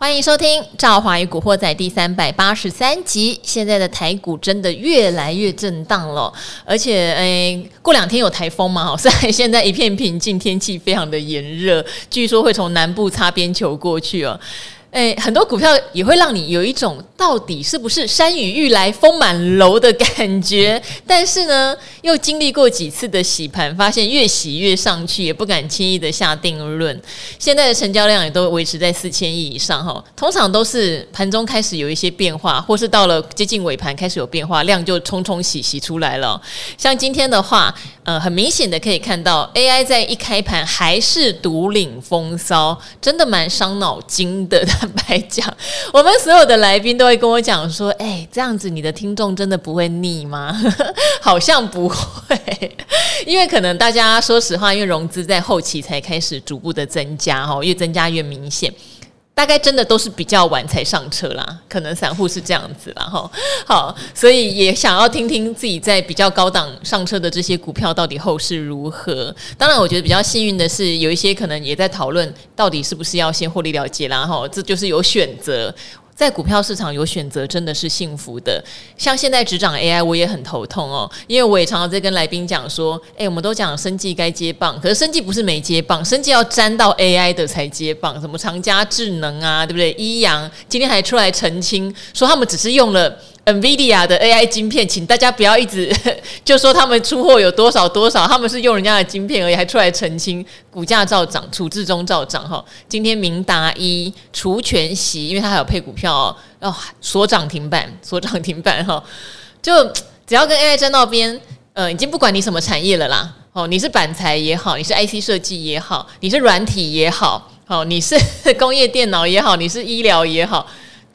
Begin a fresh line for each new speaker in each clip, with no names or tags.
欢迎收听《赵华与古惑仔》第三百八十三集。现在的台股真的越来越震荡了，而且，诶，过两天有台风嘛？虽然现在一片平静，天气非常的炎热，据说会从南部擦边球过去哦。诶，很多股票也会让你有一种到底是不是山雨欲来风满楼的感觉，但是呢，又经历过几次的洗盘，发现越洗越上去，也不敢轻易的下定论。现在的成交量也都维持在四千亿以上哈，通常都是盘中开始有一些变化，或是到了接近尾盘开始有变化，量就冲冲洗洗出来了。像今天的话，呃，很明显的可以看到，AI 在一开盘还是独领风骚，真的蛮伤脑筋的。坦白讲，我们所有的来宾都会跟我讲说：“哎，这样子你的听众真的不会腻吗？” 好像不会，因为可能大家说实话，因为融资在后期才开始逐步的增加，哈，越增加越明显。大概真的都是比较晚才上车啦，可能散户是这样子啦哈。好，所以也想要听听自己在比较高档上车的这些股票到底后市如何。当然，我觉得比较幸运的是，有一些可能也在讨论到底是不是要先获利了结啦哈。这就是有选择。在股票市场有选择真的是幸福的，像现在执掌 AI，我也很头痛哦，因为我也常常在跟来宾讲说，诶，我们都讲生计该接棒，可是生计不是没接棒，生计要沾到 AI 的才接棒，什么长加智能啊，对不对？一阳今天还出来澄清说他们只是用了。NVIDIA 的 AI 晶片，请大家不要一直 就说他们出货有多少多少，他们是用人家的晶片而已，还出来澄清，股价照涨，处置中照涨哈。今天明达一除权息，因为它还有配股票哦，哦锁涨停板，锁涨停板哈，就只要跟 AI 沾到边，呃，已经不管你什么产业了啦，哦，你是板材也好，你是 IC 设计也好，你是软体也好，哦，你是 工业电脑也好，你是医疗也好。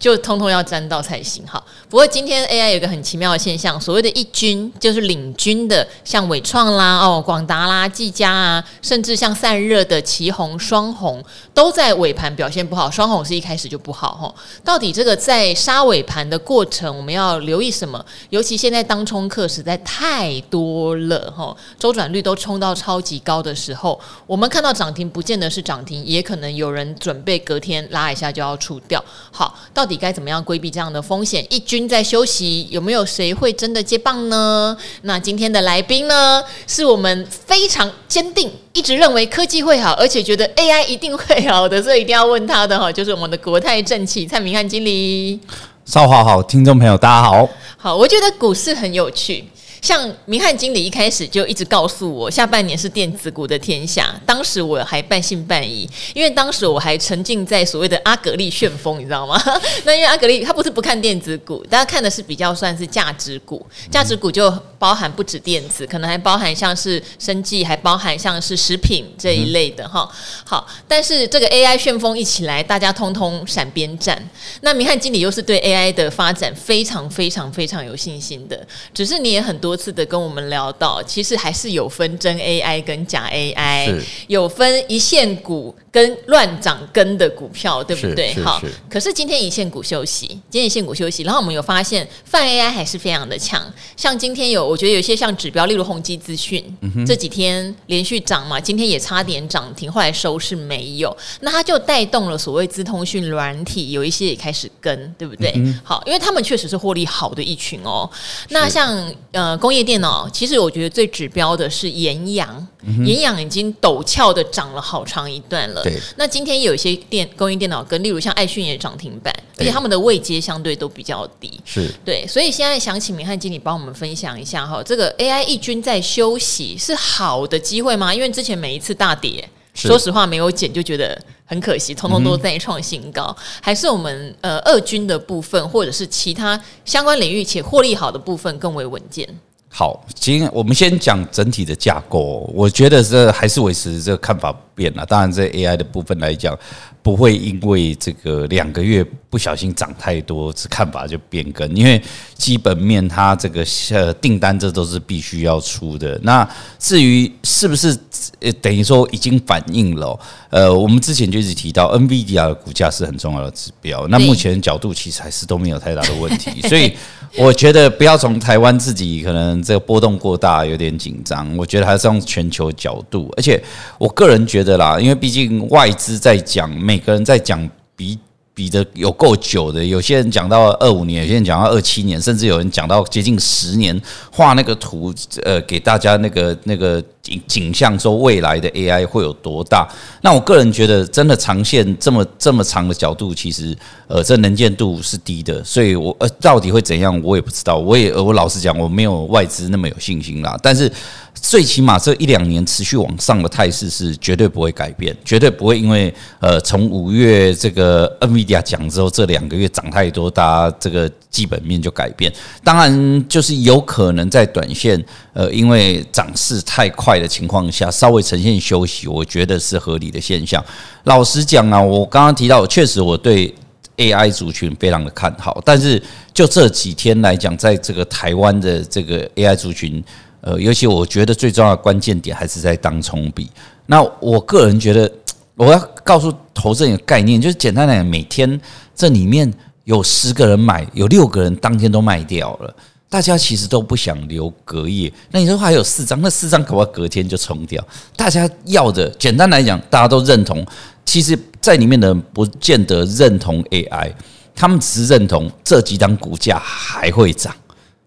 就通通要沾到才行哈。不过今天 AI 有个很奇妙的现象，所谓的一军就是领军的，像伟创啦、哦广达啦、技嘉啊，甚至像散热的旗红、双红，都在尾盘表现不好。双红是一开始就不好哈。到底这个在杀尾盘的过程，我们要留意什么？尤其现在当冲客实在太多了哈，周转率都冲到超级高的时候，我们看到涨停不见得是涨停，也可能有人准备隔天拉一下就要出掉。好，到底。你该怎么样规避这样的风险？一军在休息，有没有谁会真的接棒呢？那今天的来宾呢，是我们非常坚定，一直认为科技会好，而且觉得 AI 一定会好的，所以一定要问他的哈，就是我们的国泰正企蔡明汉经理。
少华好，听众朋友大家好。
好，我觉得股市很有趣。像明翰经理一开始就一直告诉我，下半年是电子股的天下。当时我还半信半疑，因为当时我还沉浸在所谓的阿格力 旋风，你知道吗？那因为阿格力他不是不看电子股，大家看的是比较算是价值股，价值股就包含不止电子，可能还包含像是生技，还包含像是食品这一类的哈。好，但是这个 AI 旋风一起来，大家通通闪边站。那明翰经理又是对 AI 的发展非常非常非常有信心的，只是你也很多。多次的跟我们聊到，其实还是有分真 AI 跟假 AI，有分一线股跟乱涨跟的股票，对不对？好，可是今天一线股休息，今天一线股休息，然后我们有发现泛 AI 还是非常的强，像今天有，我觉得有些像指标，例如宏基资讯，嗯、这几天连续涨嘛，今天也差点涨停，后来收是没有，那它就带动了所谓资通讯软体，有一些也开始跟，对不对？嗯、好，因为他们确实是获利好的一群哦。那像呃。工业电脑其实我觉得最指标的是延阳，延阳已经陡峭的涨了好长一段了。对，那今天有一些电供应电脑跟例如像爱讯也涨停板，而且他们的位阶相对都比较低。是。对，所以现在想请明翰经理帮我们分享一下哈，这个 AI 一军在休息是好的机会吗？因为之前每一次大跌，说实话没有减就觉得很可惜，通通都在创新高，嗯、还是我们呃二军的部分或者是其他相关领域且获利好的部分更为稳健？
好，今我们先讲整体的架构。我觉得这还是维持这个看法不变了。当然，在 AI 的部分来讲，不会因为这个两个月不小心涨太多，这看法就变更。因为基本面它这个呃订单，这都是必须要出的。那至于是不是呃等于说已经反映了？呃，我们之前就一直提到 NVIDIA 的股价是很重要的指标。那目前角度其实还是都没有太大的问题，所以。我觉得不要从台湾自己可能这个波动过大，有点紧张。我觉得还是从全球角度，而且我个人觉得啦，因为毕竟外资在讲，每个人在讲比比的有够久的，有些人讲到二五年，有些人讲到二七年，甚至有人讲到接近十年，画那个图，呃，给大家那个那个景景象，说未来的 AI 会有多大。那我个人觉得，真的长线这么这么长的角度，其实呃，这能见度是低的。所以我呃，到底会怎样，我也不知道。我也我老实讲，我没有外资那么有信心啦。但是最起码这一两年持续往上的态势是绝对不会改变，绝对不会因为呃，从五月这个 NVIDIA 讲之后，这两个月涨太多，大家这个基本面就改变。当然，就是有可能在短线呃，因为涨势太快的情况下，稍微呈现休息，我觉得是合理的现象。老实讲啊，我刚刚提到，确实我对 AI 族群非常的看好，但是就这几天来讲，在这个台湾的这个 AI 族群。呃，尤其我觉得最重要的关键点还是在当冲比。那我个人觉得，我要告诉投资人一个概念，就是简单来讲，每天这里面有十个人买，有六个人当天都卖掉了。大家其实都不想留隔夜。那你说还有四张，那四张可不可以隔天就冲掉？大家要的，简单来讲，大家都认同。其实，在里面的人不见得认同 AI，他们只是认同这几档股价还会涨。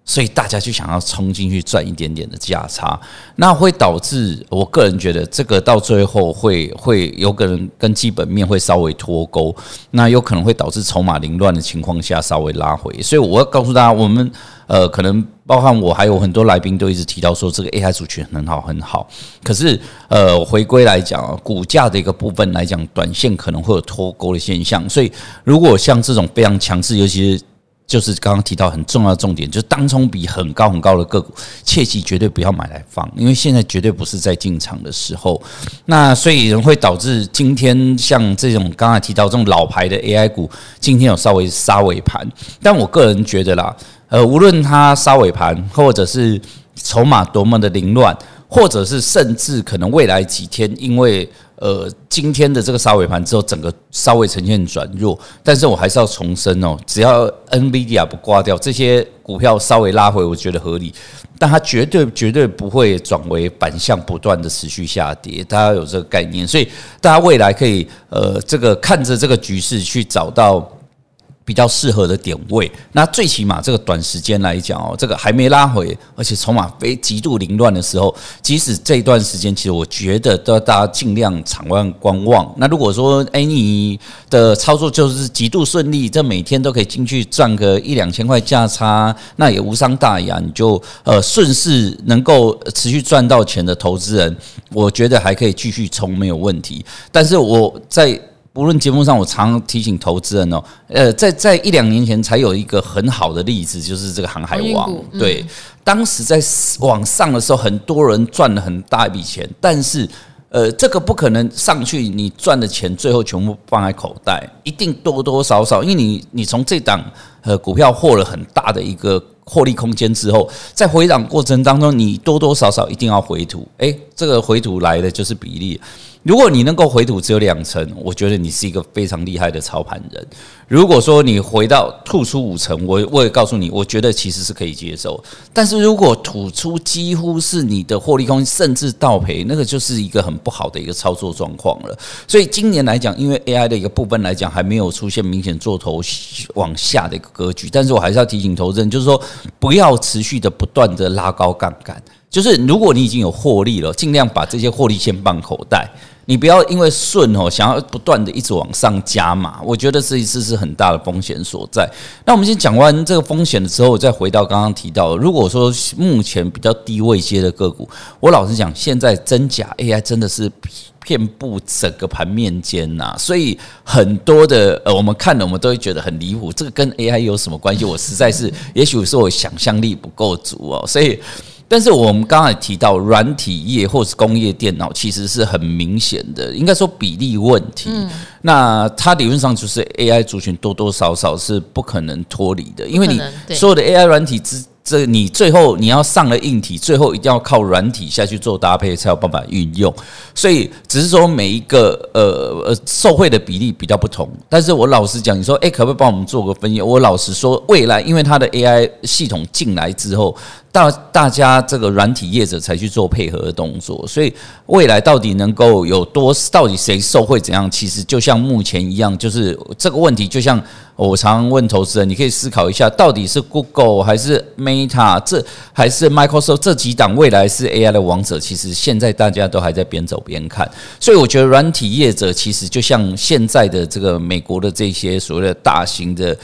所以大家就想要冲进去赚一点点的价差，那会导致我个人觉得这个到最后会会有可能跟基本面会稍微脱钩，那有可能会导致筹码凌乱的情况下稍微拉回。所以我要告诉大家，我们呃可能包含我还有很多来宾都一直提到说这个 AI 族群很好很好，可是呃回归来讲啊，股价的一个部分来讲，短线可能会有脱钩的现象。所以如果像这种非常强势，尤其是就是刚刚提到很重要的重点，就是当冲比很高很高的个股，切记绝对不要买来放，因为现在绝对不是在进场的时候。那所以人会导致今天像这种刚才提到这种老牌的 AI 股，今天有稍微杀尾盘。但我个人觉得啦，呃，无论它杀尾盘，或者是筹码多么的凌乱，或者是甚至可能未来几天因为。呃，今天的这个杀尾盘之后，整个稍微呈现转弱，但是我还是要重申哦，只要 NVIDIA 不挂掉，这些股票稍微拉回，我觉得合理，但它绝对绝对不会转为反向不断的持续下跌，大家有这个概念，所以大家未来可以呃，这个看着这个局势去找到。比较适合的点位，那最起码这个短时间来讲哦，这个还没拉回，而且筹码非极度凌乱的时候，即使这一段时间，其实我觉得都要大家尽量场外观望。那如果说哎，你的操作就是极度顺利，这每天都可以进去赚个一两千块价差，那也无伤大雅，你就呃顺势能够持续赚到钱的投资人，我觉得还可以继续冲没有问题。但是我在。无论节目上，我常常提醒投资人哦，呃，在在一两年前才有一个很好的例子，就是这个航海王。对，当时在往上的时候，很多人赚了很大一笔钱，但是呃，这个不可能上去，你赚的钱最后全部放在口袋，一定多多少少，因为你你从这档呃股票获了很大的一个获利空间之后，在回档过程当中，你多多少少一定要回吐，诶，这个回吐来的就是比例。如果你能够回吐只有两成，我觉得你是一个非常厉害的操盘人。如果说你回到吐出五成，我我也告诉你，我觉得其实是可以接受。但是如果吐出几乎是你的获利空间，甚至倒赔，那个就是一个很不好的一个操作状况了。所以今年来讲，因为 AI 的一个部分来讲，还没有出现明显做头往下的一个格局。但是我还是要提醒投资人，就是说不要持续的不断的拉高杠杆。就是如果你已经有获利了，尽量把这些获利先放口袋。你不要因为顺哦，想要不断的一直往上加码，我觉得这一次是很大的风险所在。那我们先讲完这个风险的时候，我再回到刚刚提到，如果说目前比较低位阶的个股，我老实讲，现在真假 AI 真的是遍布整个盘面间呐，所以很多的呃，我们看了我们都会觉得很离谱，这个跟 AI 有什么关系？我实在是，也许是我想象力不够足哦，所以。但是我们刚才提到软体业或是工业电脑，其实是很明显的，应该说比例问题。那它理论上就是 AI 族群多多少少是不可能脱离的，因为你所有的 AI 软体之。这你最后你要上了硬体，最后一定要靠软体下去做搭配，才有办法运用。所以只是说每一个呃呃受惠的比例比较不同。但是我老实讲，你说诶，可不可以帮我们做个分析？我老实说，未来因为它的 AI 系统进来之后，大大家这个软体业者才去做配合的动作，所以未来到底能够有多，到底谁受惠怎样？其实就像目前一样，就是这个问题，就像我常常问投资人，你可以思考一下，到底是 Google 还是 Meta，这还是 Microsoft 这几档未来是 AI 的王者？其实现在大家都还在边走边看，所以我觉得软体业者其实就像现在的这个美国的这些所谓的大型的。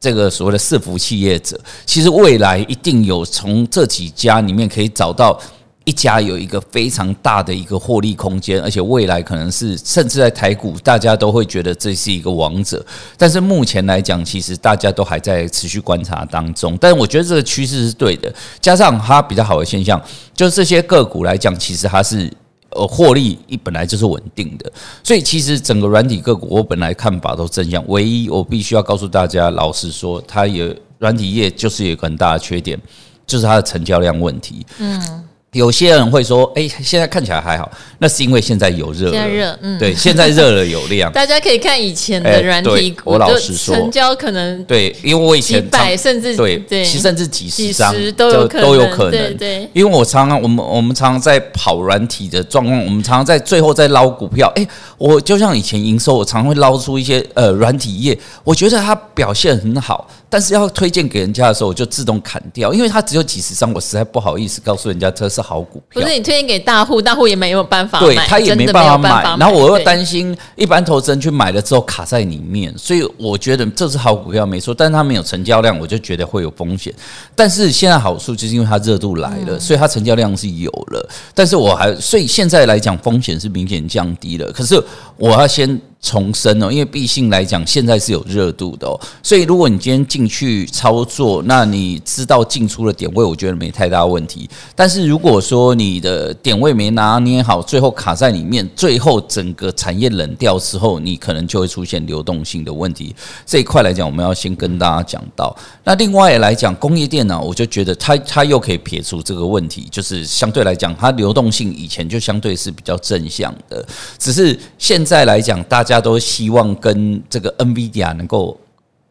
这个所谓的伺服器业者，其实未来一定有从这几家里面可以找到一家有一个非常大的一个获利空间，而且未来可能是甚至在台股，大家都会觉得这是一个王者。但是目前来讲，其实大家都还在持续观察当中。但是我觉得这个趋势是对的，加上它比较好的现象，就是这些个股来讲，其实它是。呃，获利一本来就是稳定的，所以其实整个软体个股，我本来看法都正向。唯一我必须要告诉大家，老实说，它也软体业就是有一个很大的缺点，就是它的成交量问题。嗯。有些人会说：“哎，现在看起来还好，那是因为现在有热，现在热，嗯，对，现在热了有量。
大家可以看以前的软体股，
我老实说，
成交可能
对，因为我以前
几百甚至
对对，甚至几十张
都有
都有可能，对，因为我常常我们我们常常在跑软体的状况，我们常常在最后在捞股票。哎，我就像以前营收，我常会捞出一些呃软体业，我觉得它表现很好。”但是要推荐给人家的时候，我就自动砍掉，因为它只有几十张，我实在不好意思告诉人家这是好股票。
不是你推荐给大户，大户也没有办法买，
对他也没办法买。然后我又担心一般投资人去买了之后卡在里面，所以我觉得这是好股票没错，但是它没有成交量，我就觉得会有风险。但是现在好处就是因为它热度来了，所以它成交量是有了。但是我还所以现在来讲风险是明显降低了。可是我要先。重生哦，因为毕竟来讲，现在是有热度的哦，所以如果你今天进去操作，那你知道进出的点位，我觉得没太大问题。但是如果说你的点位没拿捏好，最后卡在里面，最后整个产业冷掉之后，你可能就会出现流动性的问题。这一块来讲，我们要先跟大家讲到。那另外来讲，工业电脑，我就觉得它它又可以撇除这个问题，就是相对来讲，它流动性以前就相对是比较正向的，只是现在来讲，大。大家都希望跟这个 NVIDIA 能够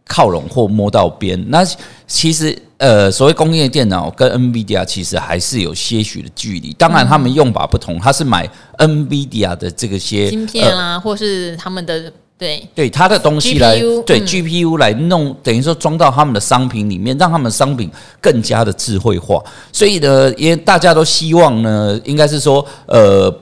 靠拢或摸到边。那其实，呃，所谓工业电脑跟 NVIDIA 其实还是有些许的距离。当然，他们用法不同，他是买 NVIDIA 的这个些
芯片啊，或是他们的对
对他的东西来对 GPU 来弄，等于说装到他们的商品里面，让他们的商品更加的智慧化。所以呢，因为大家都希望呢，应该是说，呃，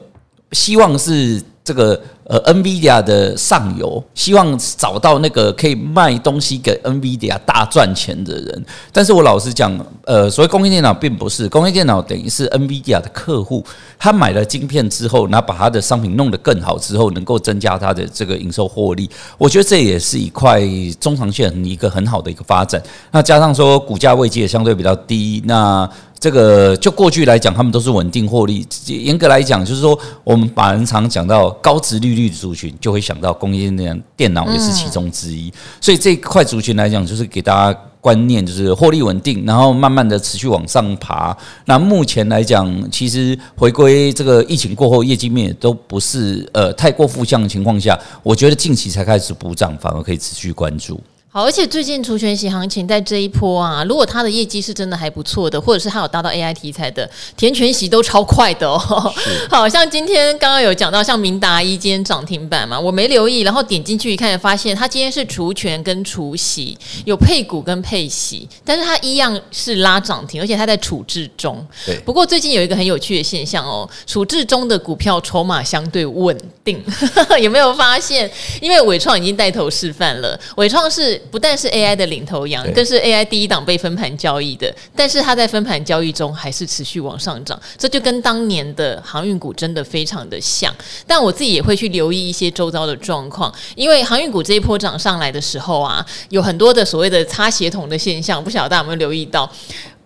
希望是这个。呃，NVIDIA 的上游希望找到那个可以卖东西给 NVIDIA 大赚钱的人，但是我老实讲，呃，所谓工业电脑并不是工业电脑，等于是 NVIDIA 的客户，他买了晶片之后，然后把他的商品弄得更好之后，能够增加他的这个营收获利，我觉得这也是一块中长线一个很好的一个发展。那加上说股价位阶也相对比较低，那这个就过去来讲，他们都是稳定获利。严格来讲，就是说我们把人常讲到高值率绿族群，就会想到工业电电脑也是其中之一。所以这块族群来讲，就是给大家观念，就是获利稳定，然后慢慢的持续往上爬。那目前来讲，其实回归这个疫情过后，业绩面都不是呃太过负向的情况下，我觉得近期才开始补涨，反而可以持续关注。
好，而且最近除权息行情在这一波啊，如果它的业绩是真的还不错的，或者是它有达到 AI 题材的，填权息都超快的哦。好像今天刚刚有讲到，像明达一今天涨停板嘛，我没留意，然后点进去一看，发现它今天是除权跟除息，有配股跟配息，但是它一样是拉涨停，而且它在处置中。对。不过最近有一个很有趣的现象哦，处置中的股票筹码相对稳定，有没有发现？因为伟创已经带头示范了，伟创是。不但是 AI 的领头羊，更是 AI 第一档被分盘交易的。但是它在分盘交易中还是持续往上涨，这就跟当年的航运股真的非常的像。但我自己也会去留意一些周遭的状况，因为航运股这一波涨上来的时候啊，有很多的所谓的擦鞋桶的现象，不晓得大家有没有留意到？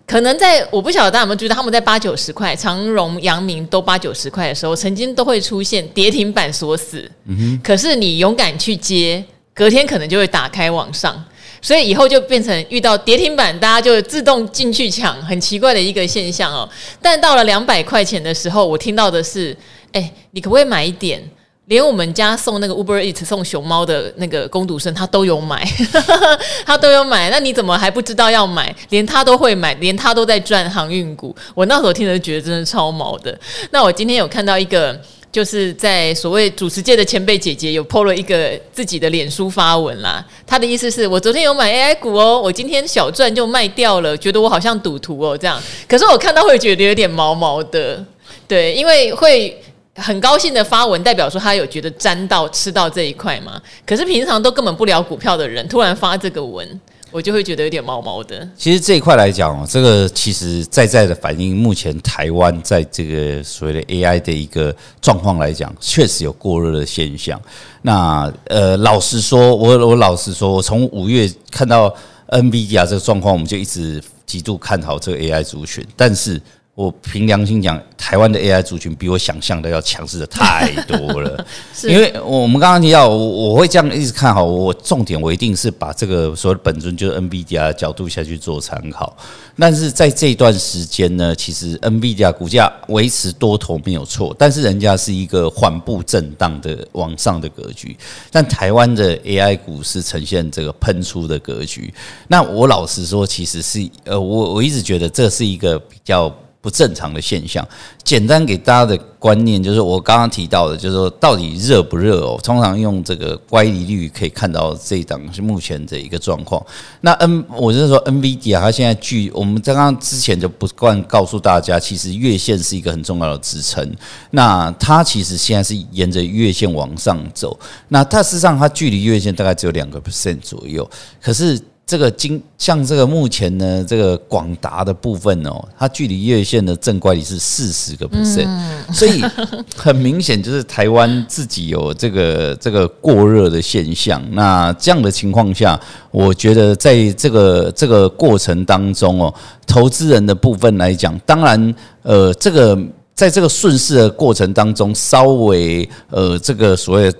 可能在我不晓得大家有没有觉得他们在八九十块，长荣、阳明都八九十块的时候，曾经都会出现跌停板锁死。嗯哼。可是你勇敢去接。隔天可能就会打开往上，所以以后就变成遇到跌停板，大家就自动进去抢，很奇怪的一个现象哦。但到了两百块钱的时候，我听到的是：哎，你可不可以买一点？连我们家送那个 Uber Eats 送熊猫的那个工读生，他都有买，他都有买。那你怎么还不知道要买？连他都会买，连他都在赚航运股。我那时候听着觉得真的超毛的。那我今天有看到一个，就是在所谓主持界的前辈姐姐有 po 了一个自己的脸书发文啦。他的意思是我昨天有买 AI 股哦，我今天小赚就卖掉了，觉得我好像赌徒哦这样。可是我看到会觉得有点毛毛的，对，因为会。很高兴的发文，代表说他有觉得沾到吃到这一块嘛？可是平常都根本不聊股票的人，突然发这个文，我就会觉得有点毛毛的。
其实这一块来讲哦，这个其实在在的反映目前台湾在这个所谓的 AI 的一个状况来讲，确实有过热的现象。那呃，老实说，我我老实说，我从五月看到 NVIDIA 这个状况，我们就一直极度看好这个 AI 族群，但是。我凭良心讲，台湾的 AI 族群比我想象的要强势的太多了。是因为我们刚刚提到，我会这样一直看好。我重点我一定是把这个所谓的本尊就是 NVIDIA 的角度下去做参考。但是在这段时间呢，其实 NVIDIA 股价维持多头没有错，但是人家是一个缓步震荡的往上的格局。但台湾的 AI 股是呈现这个喷出的格局。那我老实说，其实是呃，我我一直觉得这是一个比较。不正常的现象，简单给大家的观念就是我刚刚提到的，就是说到底热不热哦？通常用这个乖离率可以看到这一档是目前的一个状况。那 N，我就是说 NVIDIA 它现在距我们刚刚之前就不惯告诉大家，其实月线是一个很重要的支撑。那它其实现在是沿着月线往上走，那它事实上它距离月线大概只有两个 percent 左右，可是。这个今像这个目前呢，这个广达的部分哦，它距离月线的正乖离是四十个 percent，所以很明显就是台湾自己有这个这个过热的现象。那这样的情况下，我觉得在这个这个过程当中哦，投资人的部分来讲，当然呃，这个在这个顺势的过程当中，稍微呃，这个所谓。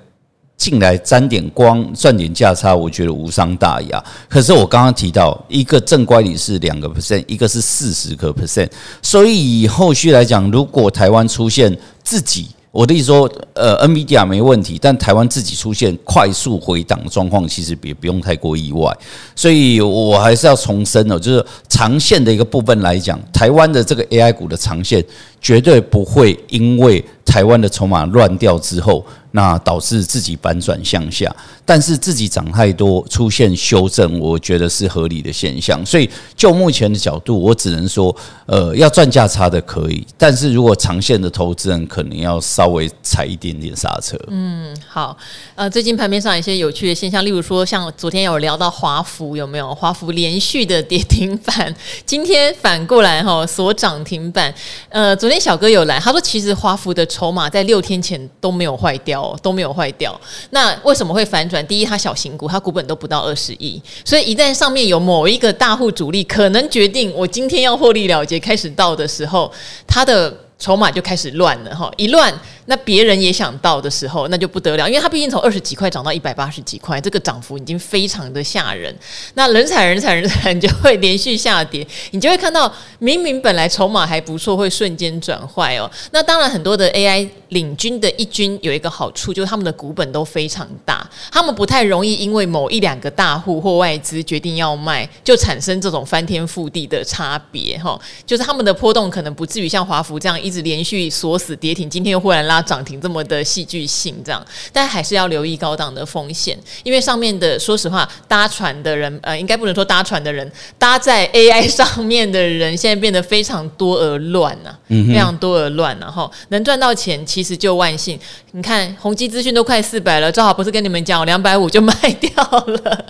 进来沾点光赚点价差，我觉得无伤大雅。可是我刚刚提到，一个正乖离是两个 percent，一个是四十个 percent，所以以后续来讲，如果台湾出现自己。我的意思说，呃，NVIDIA 没问题，但台湾自己出现快速回档的状况，其实也不用太过意外。所以我还是要重申哦，就是长线的一个部分来讲，台湾的这个 AI 股的长线绝对不会因为台湾的筹码乱掉之后，那导致自己反转向下。但是自己涨太多，出现修正，我觉得是合理的现象。所以就目前的角度，我只能说，呃，要赚价差的可以，但是如果长线的投资人可能要。稍微踩一点点刹车。
嗯，好。呃，最近盘面上有一些有趣的现象，例如说，像昨天有聊到华孚有没有？华孚连续的跌停板，今天反过来哈所涨停板。呃，昨昨天小哥有来，他说其实华孚的筹码在六天前都没有坏掉，都没有坏掉。那为什么会反转？第一，它小型股，它股本都不到二十亿，所以一旦上面有某一个大户主力可能决定我今天要获利了结开始到的时候，它的筹码就开始乱了哈，一乱。那别人也想到的时候，那就不得了，因为它毕竟从二十几块涨到一百八十几块，这个涨幅已经非常的吓人。那人踩人踩人踩，你就会连续下跌，你就会看到明明本来筹码还不错，会瞬间转坏哦。那当然，很多的 AI 领军的一军有一个好处，就是他们的股本都非常大，他们不太容易因为某一两个大户或外资决定要卖，就产生这种翻天覆地的差别哈。就是他们的波动可能不至于像华孚这样一直连续锁死跌停，今天又忽然拉。涨停这么的戏剧性，这样，但还是要留意高档的风险，因为上面的，说实话，搭船的人，呃，应该不能说搭船的人，搭在 AI 上面的人，现在变得非常多而乱呐、啊，非常多而乱，然后能赚到钱，其实就万幸。你看，宏基资讯都快四百了，正好不是跟你们讲，两百五就卖掉了，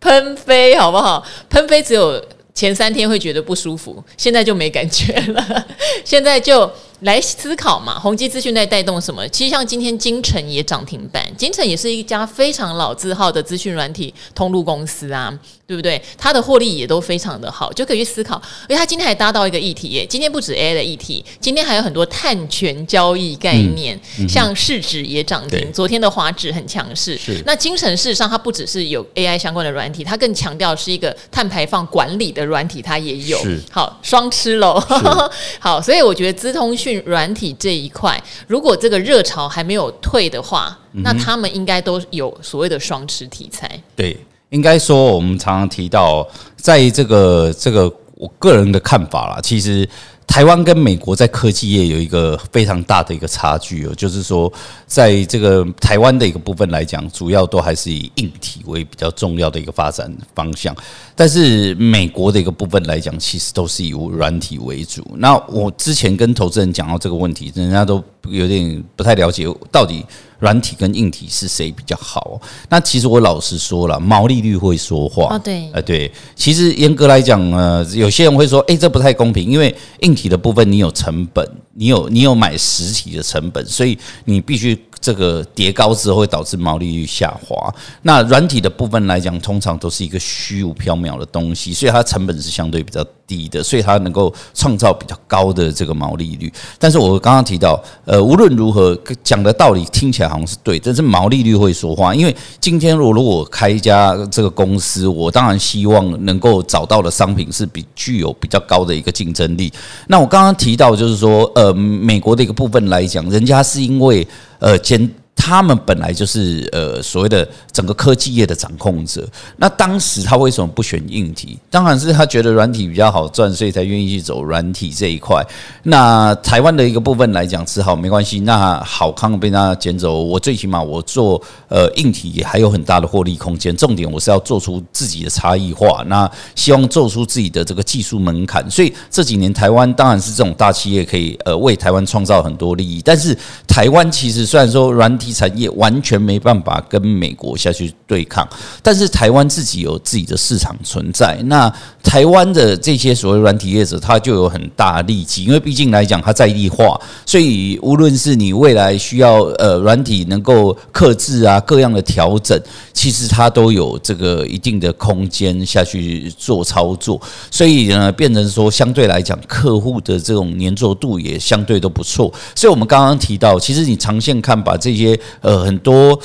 喷飞好不好？喷飞只有前三天会觉得不舒服，现在就没感觉了，现在就。来思考嘛，宏基资讯在带动什么？其实像今天金城也涨停板，金城也是一家非常老字号的资讯软体通路公司啊，对不对？它的获利也都非常的好，就可以去思考。因为它今天还搭到一个议题耶，今天不止 AI 的议题，今天还有很多碳权交易概念，嗯嗯、像市值也涨停。昨天的华指很强势，是那精神事实上它不只是有 AI 相关的软体，它更强调是一个碳排放管理的软体，它也有。好双吃喽，好，所以我觉得资通讯。讯软体这一块，如果这个热潮还没有退的话，嗯、那他们应该都有所谓的双吃题材。
对，应该说我们常常提到，在这个这个我个人的看法啦，其实。台湾跟美国在科技业有一个非常大的一个差距哦，就是说，在这个台湾的一个部分来讲，主要都还是以硬体为比较重要的一个发展方向，但是美国的一个部分来讲，其实都是以软体为主。那我之前跟投资人讲到这个问题，人家都有点不太了解到底。软体跟硬体是谁比较好？那其实我老实说了，毛利率会说话。
哦，对，
呃，对，其实严格来讲，呃，有些人会说，诶，这不太公平，因为硬体的部分你有成本，你有你有买实体的成本，所以你必须。这个叠高之后会导致毛利率下滑。那软体的部分来讲，通常都是一个虚无缥缈的东西，所以它成本是相对比较低的，所以它能够创造比较高的这个毛利率。但是我刚刚提到，呃，无论如何讲的道理听起来好像是对，但是毛利率会说话。因为今天我如果开一家这个公司，我当然希望能够找到的商品是比具有比较高的一个竞争力。那我刚刚提到就是说，呃，美国的一个部分来讲，人家是因为。呃，兼他们本来就是呃所谓的整个科技业的掌控者。那当时他为什么不选硬体？当然是他觉得软体比较好赚，所以才愿意去走软体这一块。那台湾的一个部分来讲，只好没关系。那好康被他捡走，我最起码我做呃硬体也还有很大的获利空间。重点我是要做出自己的差异化，那希望做出自己的这个技术门槛。所以这几年台湾当然是这种大企业可以呃为台湾创造很多利益。但是台湾其实虽然说软体产业完全没办法跟美国下去对抗，但是台湾自己有自己的市场存在。那台湾的这些所谓软体业者，他就有很大的利基，因为毕竟来讲，它在地化，所以无论是你未来需要呃软体能够克制啊各样的调整，其实它都有这个一定的空间下去做操作。所以呢，变成说相对来讲，客户的这种黏着度也相对都不错。所以我们刚刚提到，其实你长线看，把这些呃，很多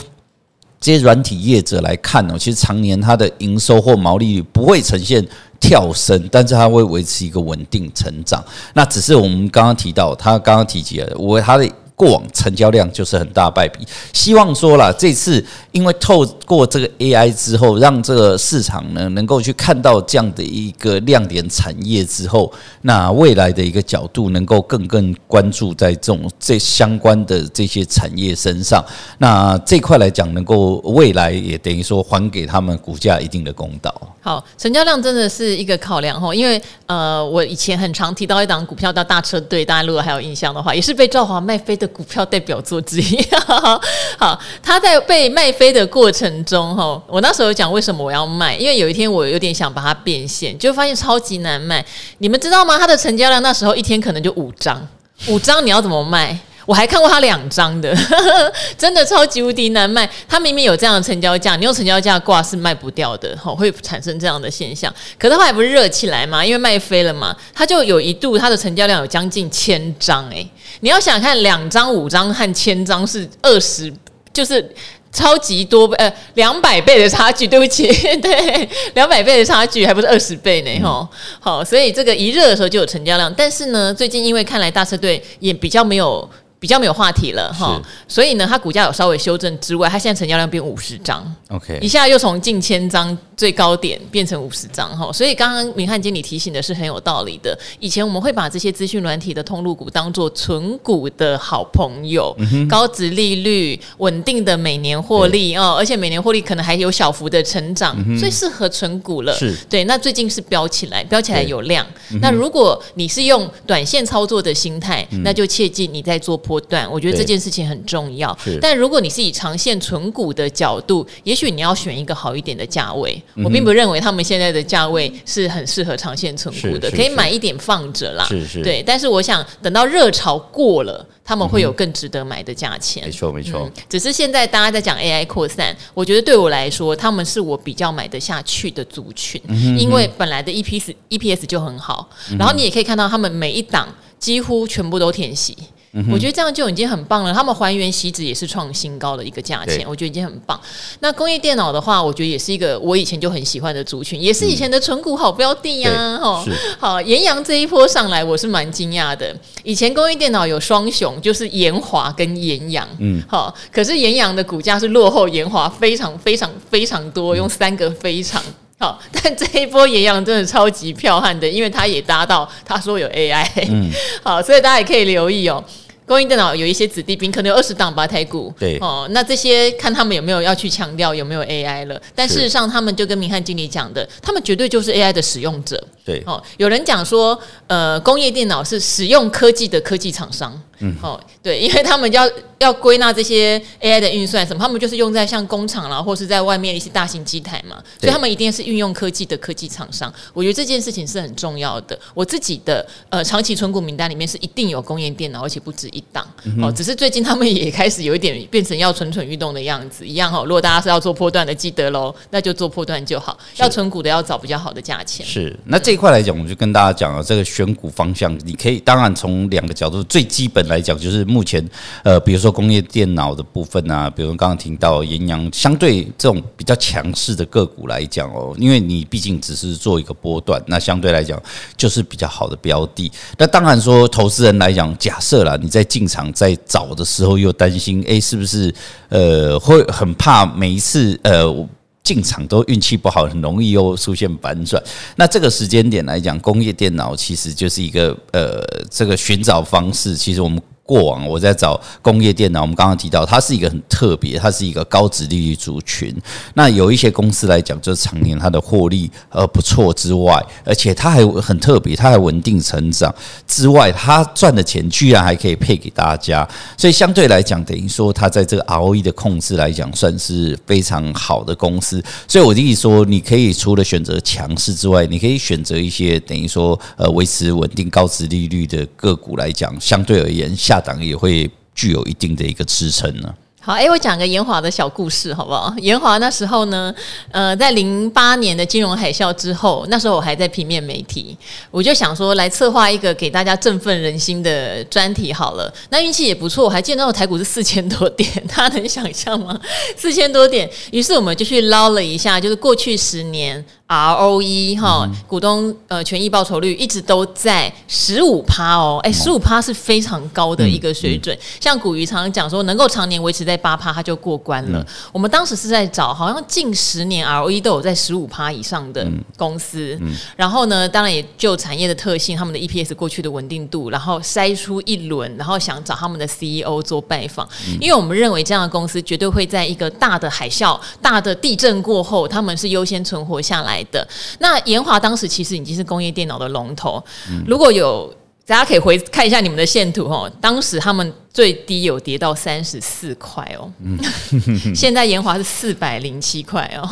这些软体业者来看呢，其实常年它的营收或毛利率不会呈现跳升，但是它会维持一个稳定成长。那只是我们刚刚提到，他刚刚提及了我他的。过往成交量就是很大败笔，希望说了这次因为透过这个 AI 之后，让这个市场呢能够去看到这样的一个亮点产业之后，那未来的一个角度能够更更关注在这种这相关的这些产业身上，那这块来讲能够未来也等于说还给他们股价一定的公道。
好，成交量真的是一个考量哈，因为呃，我以前很常提到一档股票叫大车队，大家如果还有印象的话，也是被赵华卖飞的股票代表作之一。好，他在被卖飞的过程中哈，我那时候讲为什么我要卖，因为有一天我有点想把它变现，就发现超级难卖。你们知道吗？它的成交量那时候一天可能就五张，五张你要怎么卖？我还看过他两张的，真的超级无敌难卖。他明明有这样的成交价，你用成交价挂是卖不掉的，吼，会产生这样的现象。可是后来不是热起来嘛，因为卖飞了嘛，他就有一度他的成交量有将近千张诶。你要想看两张、五张和千张是二十，就是超级多倍，呃，两百倍的差距。对不起，对，两百倍的差距，还不是二十倍呢，吼、嗯。好，所以这个一热的时候就有成交量，但是呢，最近因为看来大车队也比较没有。比较没有话题了哈，所以呢，它股价有稍微修正之外，它现在成交量变五十张
，OK，
一下又从近千张最高点变成五十张哈，所以刚刚明翰经理提醒的是很有道理的。以前我们会把这些资讯软体的通路股当做存股的好朋友，嗯、高值利率、稳定的每年获利哦，而且每年获利可能还有小幅的成长，嗯、最适合存股了。是。对，那最近是飙起来，飙起来有量。那如果你是用短线操作的心态，嗯、那就切记你在做波段，我觉得这件事情很重要。但如果你是以长线存股的角度，也许你要选一个好一点的价位。嗯、我并不认为他们现在的价位是很适合长线存股的，可以买一点放着啦。是是。对，但是我想等到热潮过了，他们会有更值得买的价钱。嗯、没错没错、嗯。只是现在大家在讲 AI 扩散，我觉得对我来说，他们是我比较买得下去的族群，嗯、因为本来的 EPS EPS 就很好，然后你也可以看到他们每一档几乎全部都填息。嗯、我觉得这样就已经很棒了。他们还原息纸也是创新高的一个价钱，我觉得已经很棒。那工业电脑的话，我觉得也是一个我以前就很喜欢的族群，也是以前的纯股好标的呀、啊。哈、嗯，好，研阳这一波上来，我是蛮惊讶的。以前工业电脑有双雄，就是延华跟研阳，嗯，好，可是研阳的股价是落后延华非常非常非常多，用三个非常。好，但这一波研阳真的超级彪悍的，因为他也搭到他说有 AI，嗯，好，所以大家也可以留意哦。工业电脑有一些子弟兵，可能有二十档吧台股，对哦，那这些看他们有没有要去强调有没有 AI 了。但事实上，他们就跟明翰经理讲的，他们绝对就是 AI 的使用者。对哦，有人讲说，呃，工业电脑是使用科技的科技厂商。嗯，哦，对，因为他们要要归纳这些 AI 的运算什么，他们就是用在像工厂啦，或是在外面一些大型机台嘛，所以他们一定是运用科技的科技厂商。我觉得这件事情是很重要的。我自己的呃长期存股名单里面是一定有工业电脑，而且不止一档。嗯、哦，只是最近他们也开始有一点变成要蠢蠢欲动的样子一样哈、哦。如果大家是要做波段的，记得喽，那就做波段就好。要存股的要找比较好的价钱。是，那这一块来讲，我就跟大家讲了这个选股方向，你可以当然从两个角度，最基本来讲就是目前呃，比如说工业电脑的部分啊，比如刚刚听到研阳，相对这种比较强势的个股来讲哦，因为你毕竟只是做一个波段，那相对来讲就是比较好的标的。那当然说，投资人来讲，假设啦，你在进场在找的时候又担心，诶，是不是呃会很怕每一次呃。进场都运气不好，很容易又出现反转。那这个时间点来讲，工业电脑其实就是一个呃，这个寻找方式。其实我们。过往我在找工业电脑，我们刚刚提到它是一个很特别，它是一个高值利率族群。那有一些公司来讲，就是常年它的获利呃不错之外，而且它还很特别，它还稳定成长之外，它赚的钱居然还可以配给大家，所以相对来讲，等于说它在这个 ROE 的控制来讲，算是非常好的公司。所以我的意思说，你可以除了选择强势之外，你可以选择一些等于说呃维持稳定高值利率的个股来讲，相对而言下。大档也会具有一定的一个支撑呢。好，哎，我讲个延华的小故事，好不好？延华那时候呢，呃，在零八年的金融海啸之后，那时候我还在平面媒体，我就想说来策划一个给大家振奋人心的专题好了。那运气也不错，我还见到台股是四千多点，大家能想象吗？四千多点，于是我们就去捞了一下，就是过去十年。ROE 哈，股东呃权益报酬率一直都在十五趴哦，哎，十五趴是非常高的一个水准。像古鱼常常讲说，能够常年维持在八趴，它就过关了。我们当时是在找，好像近十年 ROE 都有在十五趴以上的公司。然后呢，当然也就产业的特性，他们的 EPS 过去的稳定度，然后筛出一轮，然后想找他们的 CEO 做拜访，因为我们认为这样的公司绝对会在一个大的海啸、大的地震过后，他们是优先存活下来。来的那延华当时其实已经是工业电脑的龙头，如果有大家可以回看一下你们的线图哦，当时他们最低有跌到三十四块哦，嗯 现在延华是四百零七块哦。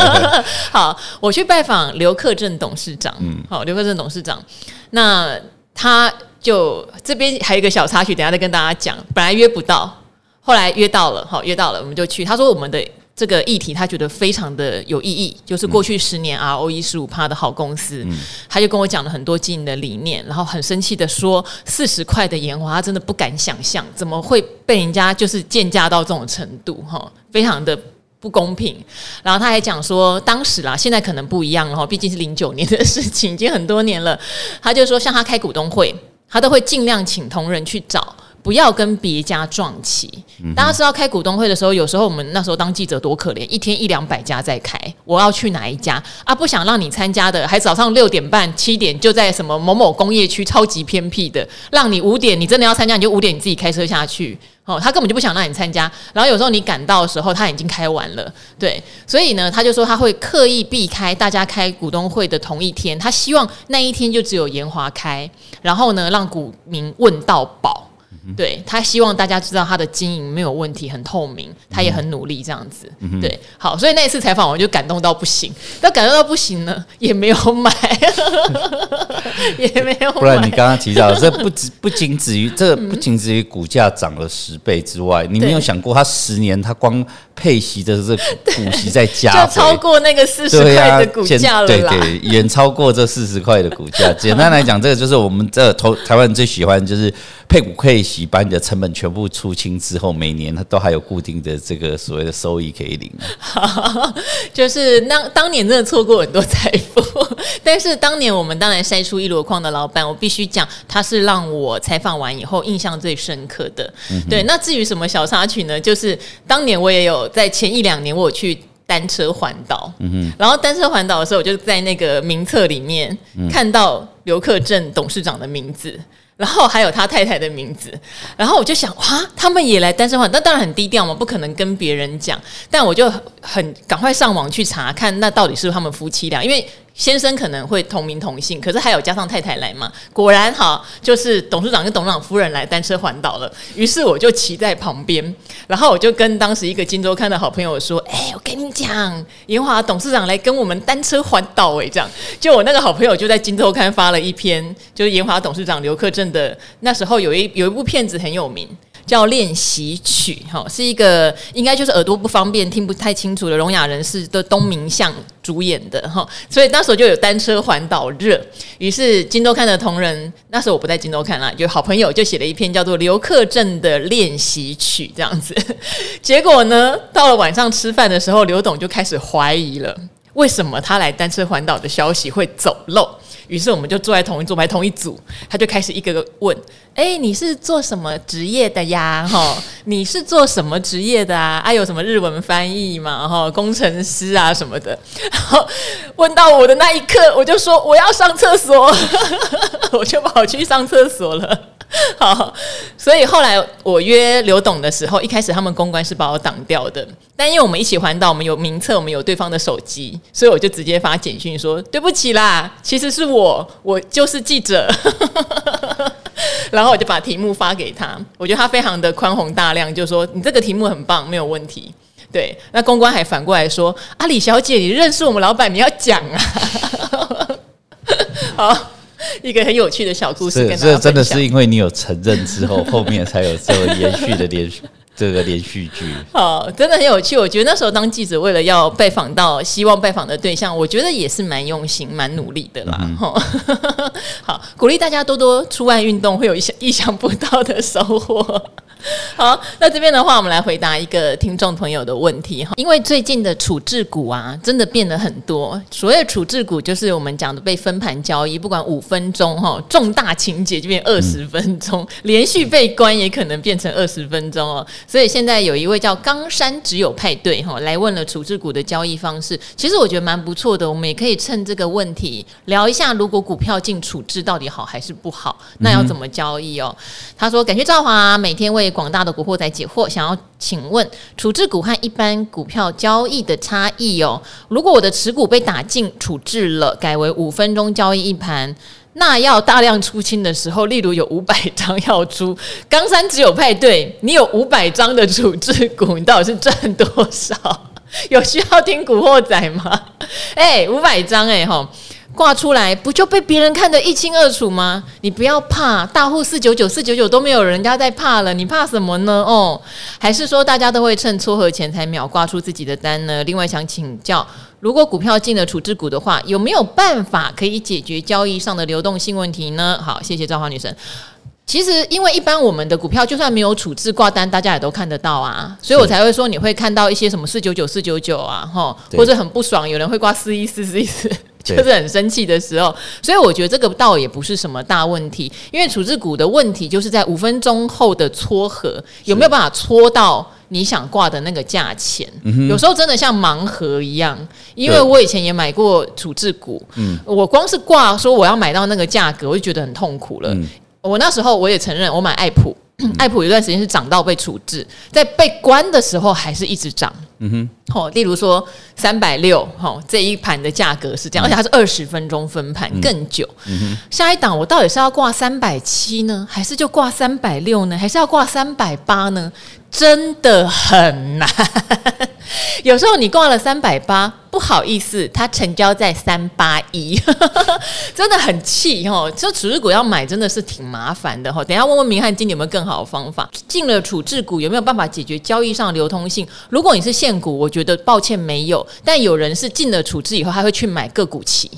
好，我去拜访刘克正董事长，嗯好，刘克正董事长，那他就这边还有一个小插曲，等下再跟大家讲。本来约不到，后来约到了，好，约到了，我们就去。他说我们的。这个议题他觉得非常的有意义，就是过去十年 ROE 十五趴的好公司，嗯、他就跟我讲了很多经营的理念，然后很生气的说，四十块的研华他真的不敢想象，怎么会被人家就是贱价到这种程度哈，非常的不公平。然后他还讲说，当时啦，现在可能不一样了哈，毕竟是零九年的事情，已经很多年了。他就说，像他开股东会，他都会尽量请同仁去找。不要跟别家撞期。大家知道开股东会的时候，有时候我们那时候当记者多可怜，一天一两百家在开。我要去哪一家啊？不想让你参加的，还早上六点半、七点就在什么某某工业区超级偏僻的，让你五点你真的要参加，你就五点你自己开车下去。哦，他根本就不想让你参加。然后有时候你赶到的时候，他已经开完了。对，所以呢，他就说他会刻意避开大家开股东会的同一天，他希望那一天就只有延华开，然后呢，让股民问到饱。对，他希望大家知道他的经营没有问题，很透明，他也很努力这样子。嗯、对，好，所以那一次采访我就感动到不行，但感动到不行呢，也没有买，也没有买。不然你刚刚提到这不止不仅止于这不仅止于股价涨了十倍之外，你没有想过他十年他光配息的这股息在加，就超过那个四十块的股价了对对，远超过这四十块的股价。简单来讲，这个就是我们这投台湾人最喜欢就是配股配息。
息，把你的成本全部出清之后，每年它都还有固定的这个所谓的收益可以领。
就是当当年真的错过很多财富，但是当年我们当然筛出一箩筐的老板，我必须讲，他是让我采访完以后印象最深刻的。嗯、对，那至于什么小插曲呢？就是当年我也有在前一两年我去单车环岛，然后单车环岛的时候，我就在那个名册里面看到刘克正董事长的名字。然后还有他太太的名字，然后我就想，哇，他们也来单身，那当然很低调嘛，不可能跟别人讲。但我就很赶快上网去查看，那到底是他们夫妻俩？因为先生可能会同名同姓，可是还有加上太太来嘛？果然哈，就是董事长跟董事长夫人来单车环岛了。于是我就骑在旁边，然后我就跟当时一个金周刊的好朋友说：“哎，我跟你讲，银华董事长来跟我们单车环岛。”哎，这样，就我那个好朋友就在金周刊发了一篇，就是银华董事长刘克正的那时候有一有一部片子很有名。叫练习曲，哈，是一个应该就是耳朵不方便、听不太清楚的聋哑人士的东明相主演的，哈，所以那时候就有单车环岛热。于是金周刊的同仁，那时候我不在金周刊啦，有好朋友就写了一篇叫做《刘克正的练习曲》这样子。结果呢，到了晚上吃饭的时候，刘董就开始怀疑了，为什么他来单车环岛的消息会走漏？于是我们就坐在同一桌排同一组，他就开始一个个问：“哎，你是做什么职业的呀？哈，你是做什么职业的啊？啊，有什么日文翻译吗？哈，工程师啊什么的。”然后问到我的那一刻，我就说：“我要上厕所。” 我就跑去上厕所了。好，所以后来我约刘董的时候，一开始他们公关是把我挡掉的，但因为我们一起环岛，我们有名册，我们有对方的手机，所以我就直接发简讯说：“对不起啦，其实是我，我就是记者。”然后我就把题目发给他，我觉得他非常的宽宏大量，就说：“你这个题目很棒，没有问题。”对，那公关还反过来说：“啊，李小姐，你认识我们老板，你要讲啊。”好。一个很有趣的小故事跟大家分享，
这真的是因为你有承认之后，后面才有这么延续的连续这个连续剧。
好，真的很有趣。我觉得那时候当记者，为了要拜访到希望拜访的对象，我觉得也是蛮用心、蛮努力的啦。哈、嗯，好，鼓励大家多多出外运动，会有一些意想不到的收获。好，那这边的话，我们来回答一个听众朋友的问题哈。因为最近的处置股啊，真的变得很多。所谓处置股，就是我们讲的被分盘交易，不管五分钟哈，重大情节就变二十分钟，连续被关也可能变成二十分钟哦。所以现在有一位叫冈山只有派对哈，来问了处置股的交易方式。其实我觉得蛮不错的，我们也可以趁这个问题聊一下，如果股票进处置到底好还是不好，那要怎么交易哦？他说：“感谢赵华每天为。”广大的古惑仔解惑，想要请问处置股和一般股票交易的差异哦。如果我的持股被打进处置了，改为五分钟交易一盘，那要大量出清的时候，例如有五百张要出，冈山只有派对，你有五百张的处置股，你到底是赚多少？有需要听古惑仔吗？哎，五百张哎哈。挂出来不就被别人看得一清二楚吗？你不要怕，大户四九九四九九都没有人家在怕了，你怕什么呢？哦，还是说大家都会趁撮合前才秒挂出自己的单呢？另外想请教，如果股票进了处置股的话，有没有办法可以解决交易上的流动性问题呢？好，谢谢赵华女神。其实因为一般我们的股票就算没有处置挂单，大家也都看得到啊，所以我才会说你会看到一些什么四九九四九九啊，哈，或者很不爽，有人会挂四一四四一四。就是很生气的时候，所以我觉得这个倒也不是什么大问题，因为处置股的问题就是在五分钟后的撮合有没有办法撮到你想挂的那个价钱。有时候真的像盲盒一样，因为我以前也买过处置股，我光是挂说我要买到那个价格，我就觉得很痛苦了。我那时候我也承认，我买爱普，爱普有段时间是涨到被处置，在被关的时候还是一直涨。嗯哼，好，例如说三百六，哈，这一盘的价格是这样，而且它是二十分钟分盘更久。嗯哼，下一档我到底是要挂三百七呢，还是就挂三百六呢，还是要挂三百八呢？真的很难。有时候你挂了三百八，不好意思，它成交在三八一，真的很气哦。这处置股要买真的是挺麻烦的哈。等下问问明翰，今天有没有更好的方法？进了处置股有没有办法解决交易上流通性？如果你是现股，我觉得抱歉没有。但有人是进了处置以后，他会去买个股期。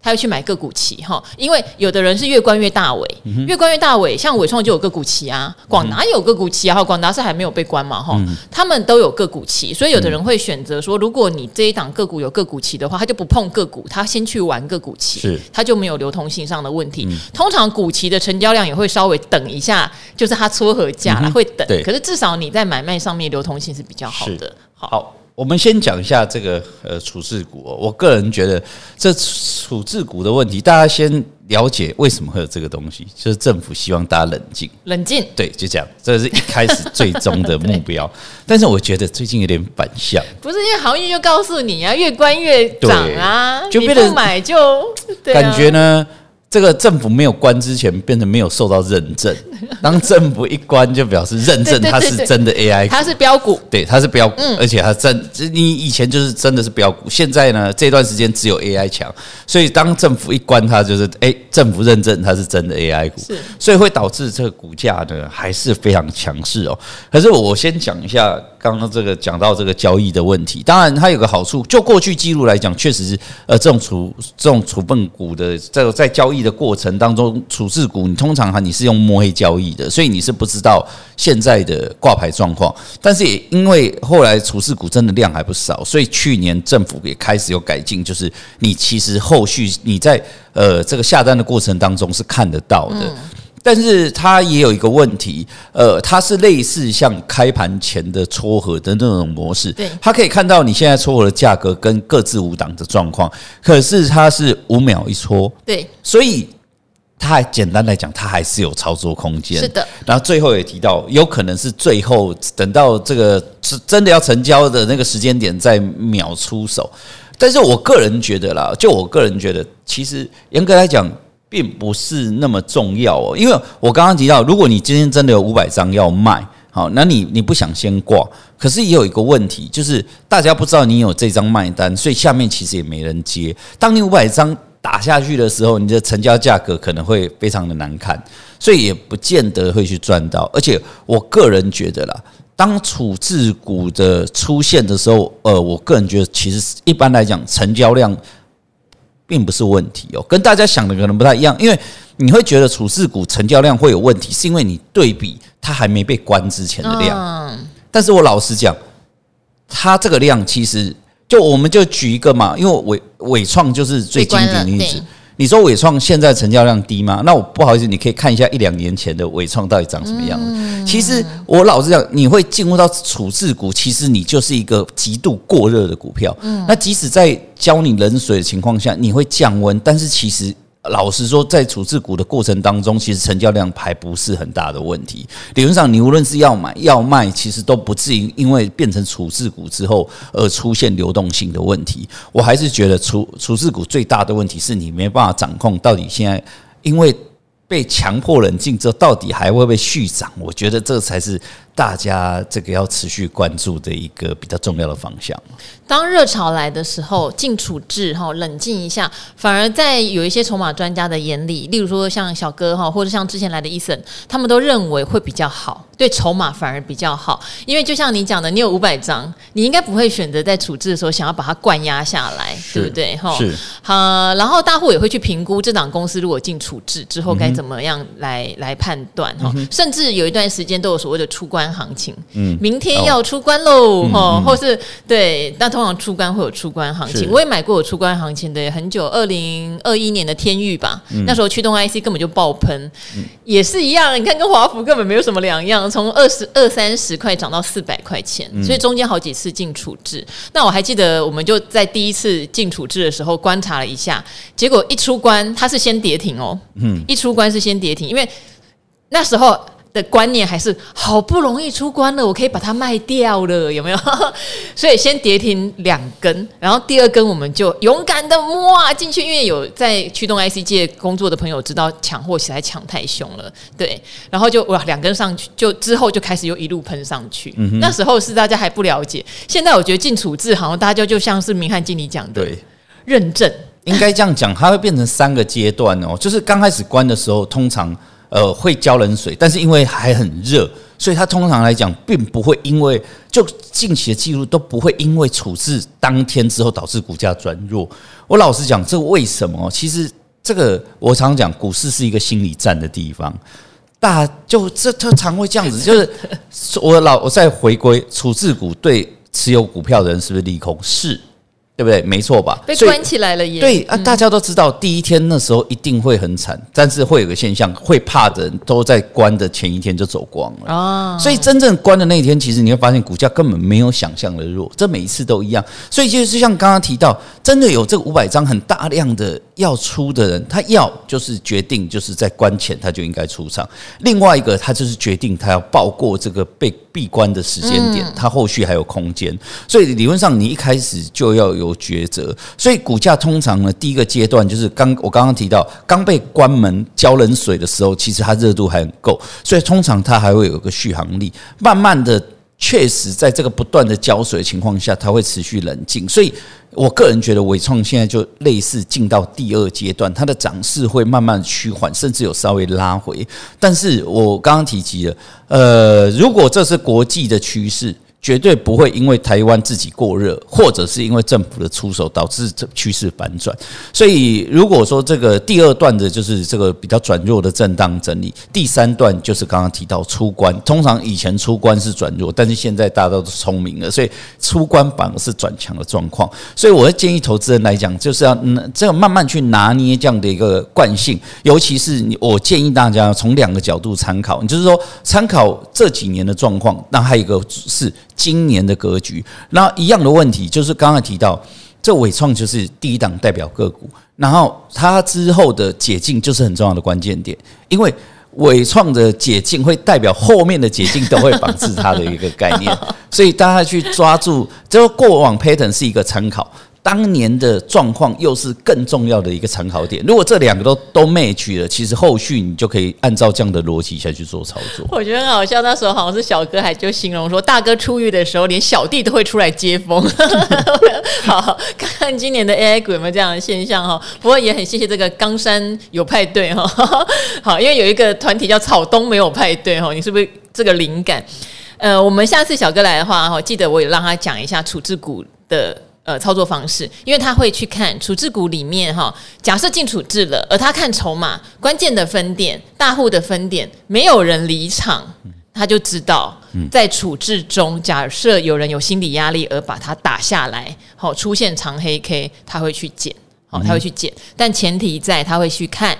他会去买个股期哈，因为有的人是越关越大尾，越关越大尾，像伟创就有个股期啊，广达有个股期啊，广达是还没有被关嘛哈，他们都有个股期，所以有的人会选择说，如果你这一档个股有个股期的话，他就不碰个股，他先去玩个股期，是，他就没有流通性上的问题。通常股期的成交量也会稍微等一下，就是它撮合价啦，会等，可是至少你在买卖上面流通性是比较好的。
好。我们先讲一下这个呃处置股，我个人觉得这处置股的问题，大家先了解为什么会有这个东西，就是政府希望大家冷静，
冷静，
对，就这样，这是一开始最终的目标。但是我觉得最近有点反向，
不是因为行业就告诉你啊，越关越涨啊，就变得买就
感觉呢。这个政府没有关之前，变成没有受到认证。当政府一关，就表示认证它是真的 AI，
它是标股，
对，它是标股，而且它真，你以前就是真的是标股。现在呢，这段时间只有 AI 强，所以当政府一关，它就是哎，政府认证它是真的 AI 股，所以会导致这个股价呢还是非常强势哦。可是我先讲一下刚刚这个讲到这个交易的问题，当然它有个好处，就过去记录来讲，确实是呃这种处这种处分股的这个在交易。的过程当中，处置股你通常哈你是用摸黑交易的，所以你是不知道现在的挂牌状况。但是也因为后来处置股真的量还不少，所以去年政府也开始有改进，就是你其实后续你在呃这个下单的过程当中是看得到的。但是它也有一个问题，呃，它是类似像开盘前的撮合的那种模式，对，它可以看到你现在撮合的价格跟各自五档的状况，可是它是五秒一撮，对，所以它还简单来讲，它还是有操作空间，是的。然后最后也提到，有可能是最后等到这个是真的要成交的那个时间点再秒出手，但是我个人觉得啦，就我个人觉得，其实严格来讲。并不是那么重要哦，因为我刚刚提到，如果你今天真的有五百张要卖，好，那你你不想先挂，可是也有一个问题，就是大家不知道你有这张卖单，所以下面其实也没人接。当你五百张打下去的时候，你的成交价格可能会非常的难看，所以也不见得会去赚到。而且我个人觉得啦，当处置股的出现的时候，呃，我个人觉得其实一般来讲成交量。并不是问题哦，跟大家想的可能不太一样，因为你会觉得处置股成交量会有问题，是因为你对比它还没被关之前的量。但是我老实讲，它这个量其实就我们就举一个嘛，因为伟伟创就是最经典的例子。你说伟创现在成交量低吗？那我不好意思，你可以看一下一两年前的伟创到底长什么样子。嗯、其实我老实讲，你会进入到处置股，其实你就是一个极度过热的股票。嗯、那即使在浇你冷水的情况下，你会降温，但是其实。老实说，在处置股的过程当中，其实成交量还不是很大的问题。理论上，你无论是要买要卖，其实都不至于因为变成处置股之后而出现流动性的问题。我还是觉得处处置股最大的问题是你没办法掌控到底现在，因为被强迫冷静之后，到底还会不会续涨？我觉得这才是。大家这个要持续关注的一个比较重要的方向。
当热潮来的时候，进处置哈，冷静一下，反而在有一些筹码专家的眼里，例如说像小哥哈，或者像之前来的 Eason，他们都认为会比较好，对筹码反而比较好。因为就像你讲的，你有五百张，你应该不会选择在处置的时候想要把它灌压下来，对不对？哈，是好。然后大户也会去评估这档公司如果进处置之后该怎么样来、嗯、来判断哈，甚至有一段时间都有所谓的出关行情，嗯，明天要出关喽，哈，或是对，那通常出关会有出关行情。我也买过有出关行情的，很久，二零二一年的天域吧，那时候驱动 IC 根本就爆喷，也是一样，你看跟华孚根本没有什么两样，从二十二三十块涨到四百块钱，所以中间好几次进处置。那我还记得，我们就在第一次进处置的时候观察了一下，结果一出关它是先跌停哦，嗯，一出关是先跌停，因为那时候。的观念还是好不容易出关了，我可以把它卖掉了，有没有？所以先跌停两根，然后第二根我们就勇敢的摸啊进去，因为有在驱动 IC 界工作的朋友知道抢货起来抢太凶了，对，然后就哇两根上去，就之后就开始又一路喷上去。嗯、那时候是大家还不了解，现在我觉得进处置好像大家就像是明翰经理讲的，对，认证应
该这样讲，它会变成三个阶段哦，就是刚开始关的时候，通常。呃会浇冷水，但是因为还很热，所以它通常来讲并不会因为就近期的记录都不会因为处置当天之后导致股价转弱。我老实讲，这为什么？其实这个我常讲，股市是一个心理战的地方。大就这它常会这样子，就是我老我再回归处置股对持有股票的人是不是利空？是。对不对？没错吧？
被关起来了也。
对啊，大家都知道，第一天那时候一定会很惨，但是会有个现象，会怕的人都在关的前一天就走光了啊。所以真正关的那一天，其实你会发现股价根本没有想象的弱，这每一次都一样。所以就是像刚刚提到，真的有这五百张很大量的要出的人，他要就是决定就是在关前他就应该出场。另外一个，他就是决定他要报过这个被闭关的时间点，他后续还有空间。所以理论上你一开始就要有。抉择，所以股价通常呢，第一个阶段就是刚我刚刚提到，刚被关门浇冷水的时候，其实它热度还很够，所以通常它还会有一个续航力。慢慢的，确实在这个不断的浇水的情况下，它会持续冷静。所以我个人觉得，微创现在就类似进到第二阶段，它的涨势会慢慢趋缓，甚至有稍微拉回。但是我刚刚提及了，呃，如果这是国际的趋势。绝对不会因为台湾自己过热，或者是因为政府的出手导致这趋势反转。所以，如果说这个第二段的就是这个比较转弱的震荡整理，第三段就是刚刚提到出关。通常以前出关是转弱，但是现在大家都聪明了，所以出关反而是转强的状况。所以，我会建议投资人来讲，就是要这样慢慢去拿捏这样的一个惯性。尤其是我建议大家从两个角度参考，就是说参考这几年的状况，那还有一个是。今年的格局，那一样的问题就是刚才提到，这伟创就是第一档代表个股，然后它之后的解禁就是很重要的关键点，因为伟创的解禁会代表后面的解禁都会绑制它的一个概念，所以大家去抓住，这过往 pattern 是一个参考。当年的状况又是更重要的一个参考点。如果这两个都都 match 了，其实后续你就可以按照这样的逻辑下去做操作。
我觉得很好笑，那时候好像是小哥还就形容说，大哥出狱的时候，连小弟都会出来接风。好，看看今年的 AI 股有没有这样的现象哈。不过也很谢谢这个冈山有派对哈。好，因为有一个团体叫草东没有派对哈，你是不是这个灵感？呃，我们下次小哥来的话哈，记得我也让他讲一下处置股的。呃，操作方式，因为他会去看处置股里面哈，假设进处置了，而他看筹码，关键的分点、大户的分点，没有人离场，他就知道在处置中，假设有人有心理压力而把它打下来，好出现长黑 K，他会去减，好他会去减，但前提在他会去看。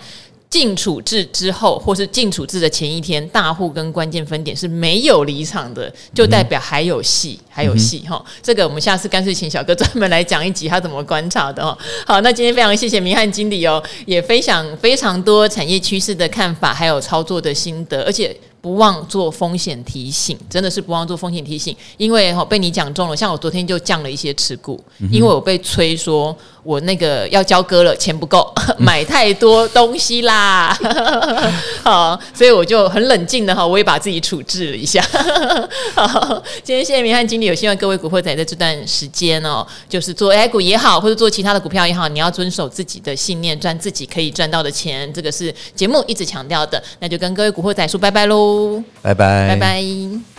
进处置之后，或是进处置的前一天，大户跟关键分点是没有离场的，就代表还有戏，还有戏哈。这个我们下次干脆请小哥专门来讲一集，他怎么观察的哦。好，那今天非常谢谢明翰经理哦，也分享非常多产业趋势的看法，还有操作的心得，而且。不忘做风险提醒，真的是不忘做风险提醒，因为哈被你讲中了。像我昨天就降了一些持股，因为我被催说我那个要交割了，钱不够 买太多东西啦。好，所以我就很冷静的哈，我也把自己处置了一下。好，今天谢谢明翰经理，有希望各位股会仔在这段时间哦，就是做 AI 股也好，或者做其他的股票也好，你要遵守自己的信念，赚自己可以赚到的钱，这个是节目一直强调的。那就跟各位股会仔说拜拜喽。
拜拜，
拜拜。